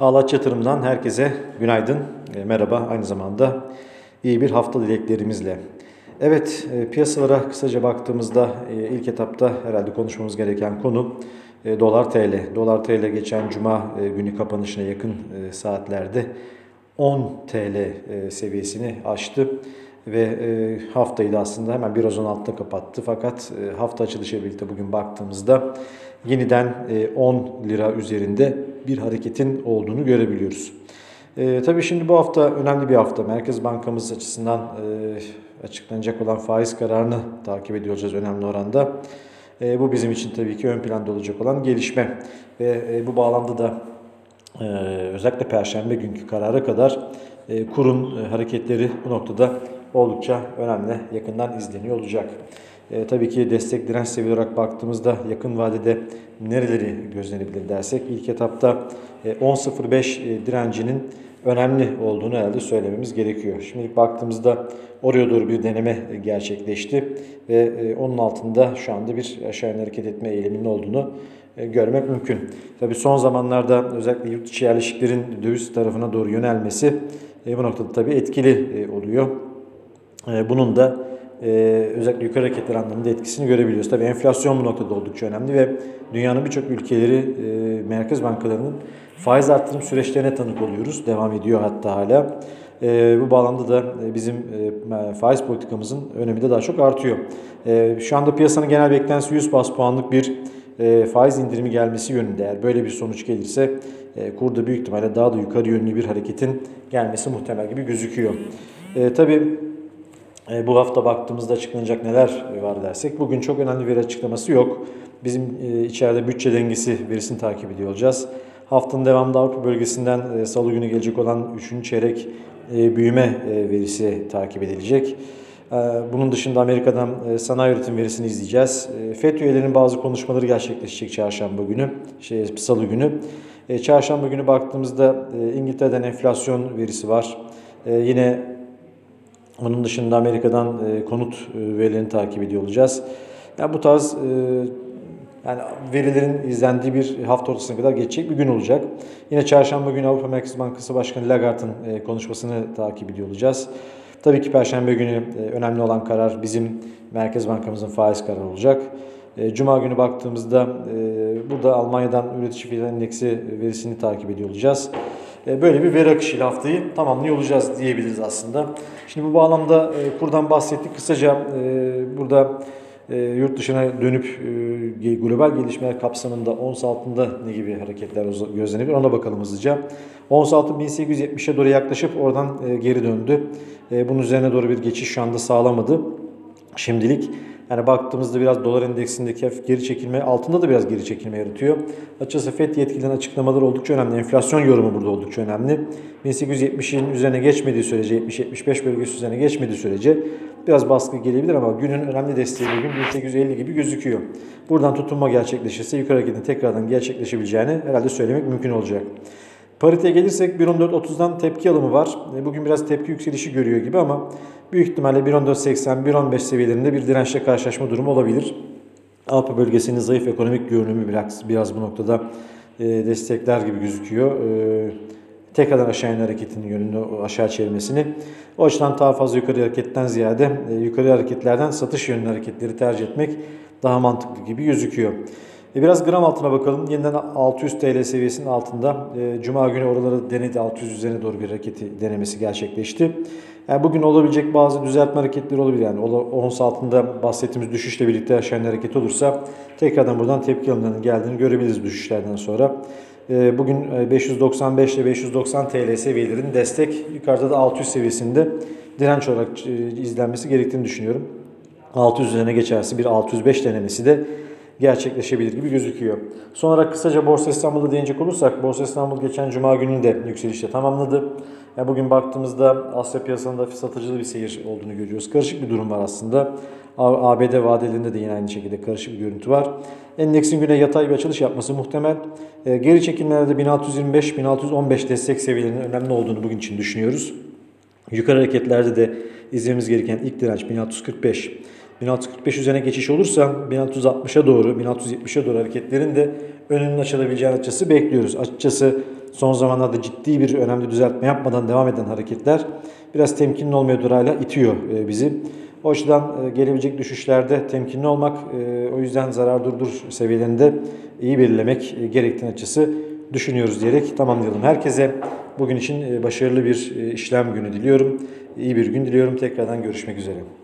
Ağlaç Yatırım'dan herkese günaydın, e, merhaba. Aynı zamanda iyi bir hafta dileklerimizle. Evet, e, piyasalara kısaca baktığımızda e, ilk etapta herhalde konuşmamız gereken konu dolar TL. Dolar TL geçen cuma günü kapanışına yakın saatlerde 10 TL seviyesini aştı ve haftayı da aslında hemen biraz 16'da kapattı. Fakat hafta açılışıyla birlikte bugün baktığımızda yeniden e, 10 lira üzerinde bir hareketin olduğunu görebiliyoruz. E, tabii şimdi bu hafta önemli bir hafta. Merkez Bankamız açısından e, açıklanacak olan faiz kararını takip ediyoruz önemli oranda. E, bu bizim için tabii ki ön planda olacak olan gelişme. Ve e, bu bağlamda da e, özellikle Perşembe günkü karara kadar e, kurun e, hareketleri bu noktada oldukça önemli, yakından izleniyor olacak. E, tabii ki destek direnç seviye olarak baktığımızda yakın vadede nereleri gözlenebilir dersek ilk etapta e, 10.05 e, direncinin önemli olduğunu herhalde söylememiz gerekiyor. Şimdi baktığımızda oraya doğru bir deneme gerçekleşti ve e, onun altında şu anda bir aşağı yönlü hareket etme eğiliminin olduğunu e, görmek mümkün. Tabii son zamanlarda özellikle yurt içi yerleşiklerin döviz tarafına doğru yönelmesi e, bu noktada tabii etkili oluyor. Bunun da özellikle yukarı hareketler anlamında etkisini görebiliyoruz. Tabii enflasyon bu noktada oldukça önemli ve dünyanın birçok ülkeleri merkez bankalarının faiz arttırım süreçlerine tanık oluyoruz. Devam ediyor hatta hala. E, bu bağlamda da bizim e, faiz politikamızın önemi de daha çok artıyor. E, şu anda piyasanın genel beklentisi 100 bas puanlık bir e, faiz indirimi gelmesi yönünde. Eğer böyle bir sonuç gelirse e, kurda büyük ihtimalle daha da yukarı yönlü bir hareketin gelmesi muhtemel gibi gözüküyor. E, tabii e, bu hafta baktığımızda açıklanacak neler var dersek bugün çok önemli bir açıklaması yok. Bizim e, içeride bütçe dengesi verisini takip ediyor olacağız. Haftanın devamında Avrupa bölgesinden e, salı günü gelecek olan 3. çeyrek e, büyüme e, verisi takip edilecek. Bunun dışında Amerika'dan sanayi üretim verisini izleyeceğiz. FED üyelerinin bazı konuşmaları gerçekleşecek çarşamba günü, şey, salı günü. Çarşamba günü baktığımızda İngiltere'den enflasyon verisi var. Yine onun dışında Amerika'dan konut verilerini takip ediyor olacağız. Yani bu tarz yani verilerin izlendiği bir hafta ortasına kadar geçecek bir gün olacak. Yine çarşamba günü Avrupa Merkez Bankası Başkanı Lagarde'ın e, konuşmasını takip ediyor olacağız. Tabii ki perşembe günü e, önemli olan karar bizim Merkez Bankamızın faiz kararı olacak. E, Cuma günü baktığımızda burada Almanya'dan üretici fiyat endeksi verisini takip ediyor olacağız. Böyle bir veri akışıyla haftayı tamamlıyor olacağız diyebiliriz aslında. Şimdi bu bağlamda kurdan bahsettik. Kısaca burada e, yurt dışına dönüp e, global gelişmeler kapsamında ons altında ne gibi hareketler gözlenebilir ona bakalım hızlıca. Ons altı 1870'e doğru yaklaşıp oradan e, geri döndü. E, bunun üzerine doğru bir geçiş şu anda sağlamadı. Şimdilik yani baktığımızda biraz dolar endeksindeki geri çekilme altında da biraz geri çekilme yaratıyor. Açıkçası FED yetkililerin açıklamaları oldukça önemli. Enflasyon yorumu burada oldukça önemli. 1870'in üzerine geçmediği sürece, 70-75 bölgesi üzerine geçmediği sürece biraz baskı gelebilir ama günün önemli desteği bugün 1850 gibi gözüküyor. Buradan tutunma gerçekleşirse yukarı hareketin tekrardan gerçekleşebileceğini herhalde söylemek mümkün olacak. Pariteye gelirsek 1.14.30'dan tepki alımı var. E, bugün biraz tepki yükselişi görüyor gibi ama büyük ihtimalle 1.14.80, 1.15 seviyelerinde bir dirençle karşılaşma durumu olabilir. Avrupa bölgesinin zayıf ekonomik görünümü biraz, biraz bu noktada e, destekler gibi gözüküyor. E, tekrardan aşağı hareketinin yönünü aşağı çevirmesini. O açıdan daha fazla yukarı hareketten ziyade yukarı hareketlerden satış yönlü hareketleri tercih etmek daha mantıklı gibi gözüküyor. E, biraz gram altına bakalım. Yeniden 600 TL seviyesinin altında. E, Cuma günü oraları denedi. 600 üzerine doğru bir hareketi denemesi gerçekleşti. Yani bugün olabilecek bazı düzeltme hareketleri olabilir. Yani ons altında bahsettiğimiz düşüşle birlikte aşağı hareket olursa tekrardan buradan tepki alımlarının geldiğini görebiliriz düşüşlerden sonra. E, bugün 595 ile 590 TL seviyelerinin destek, yukarıda da 600 seviyesinde direnç olarak izlenmesi gerektiğini düşünüyorum. 600 üzerine geçerse bir 605 denemesi de gerçekleşebilir gibi gözüküyor. Sonra kısaca Borsa İstanbul'da değinecek olursak Borsa İstanbul geçen cuma gününde yükselişte tamamladı. Yani bugün baktığımızda Asya piyasasında satıcılı bir seyir olduğunu görüyoruz. Karışık bir durum var aslında. ABD vadelerinde de yine aynı şekilde karışık bir görüntü var. Endeksin güne yatay bir açılış yapması muhtemel. E, geri çekilmelerde 1625-1615 destek seviyelerinin önemli olduğunu bugün için düşünüyoruz. Yukarı hareketlerde de izlememiz gereken ilk direnç 1645. 1645 üzerine geçiş olursa 1660'a doğru, 1670'e doğru hareketlerin de önünün açılabileceğini açıkçası bekliyoruz. Açıkçası son zamanlarda ciddi bir önemli düzeltme yapmadan devam eden hareketler biraz temkinli olmaya durayla itiyor e, bizi. O açıdan e, gelebilecek düşüşlerde temkinli olmak, e, o yüzden zarar durdur seviyelerinde iyi belirlemek gerektiğini açısı düşünüyoruz diyerek tamamlayalım. Herkese bugün için başarılı bir işlem günü diliyorum. İyi bir gün diliyorum. Tekrardan görüşmek üzere.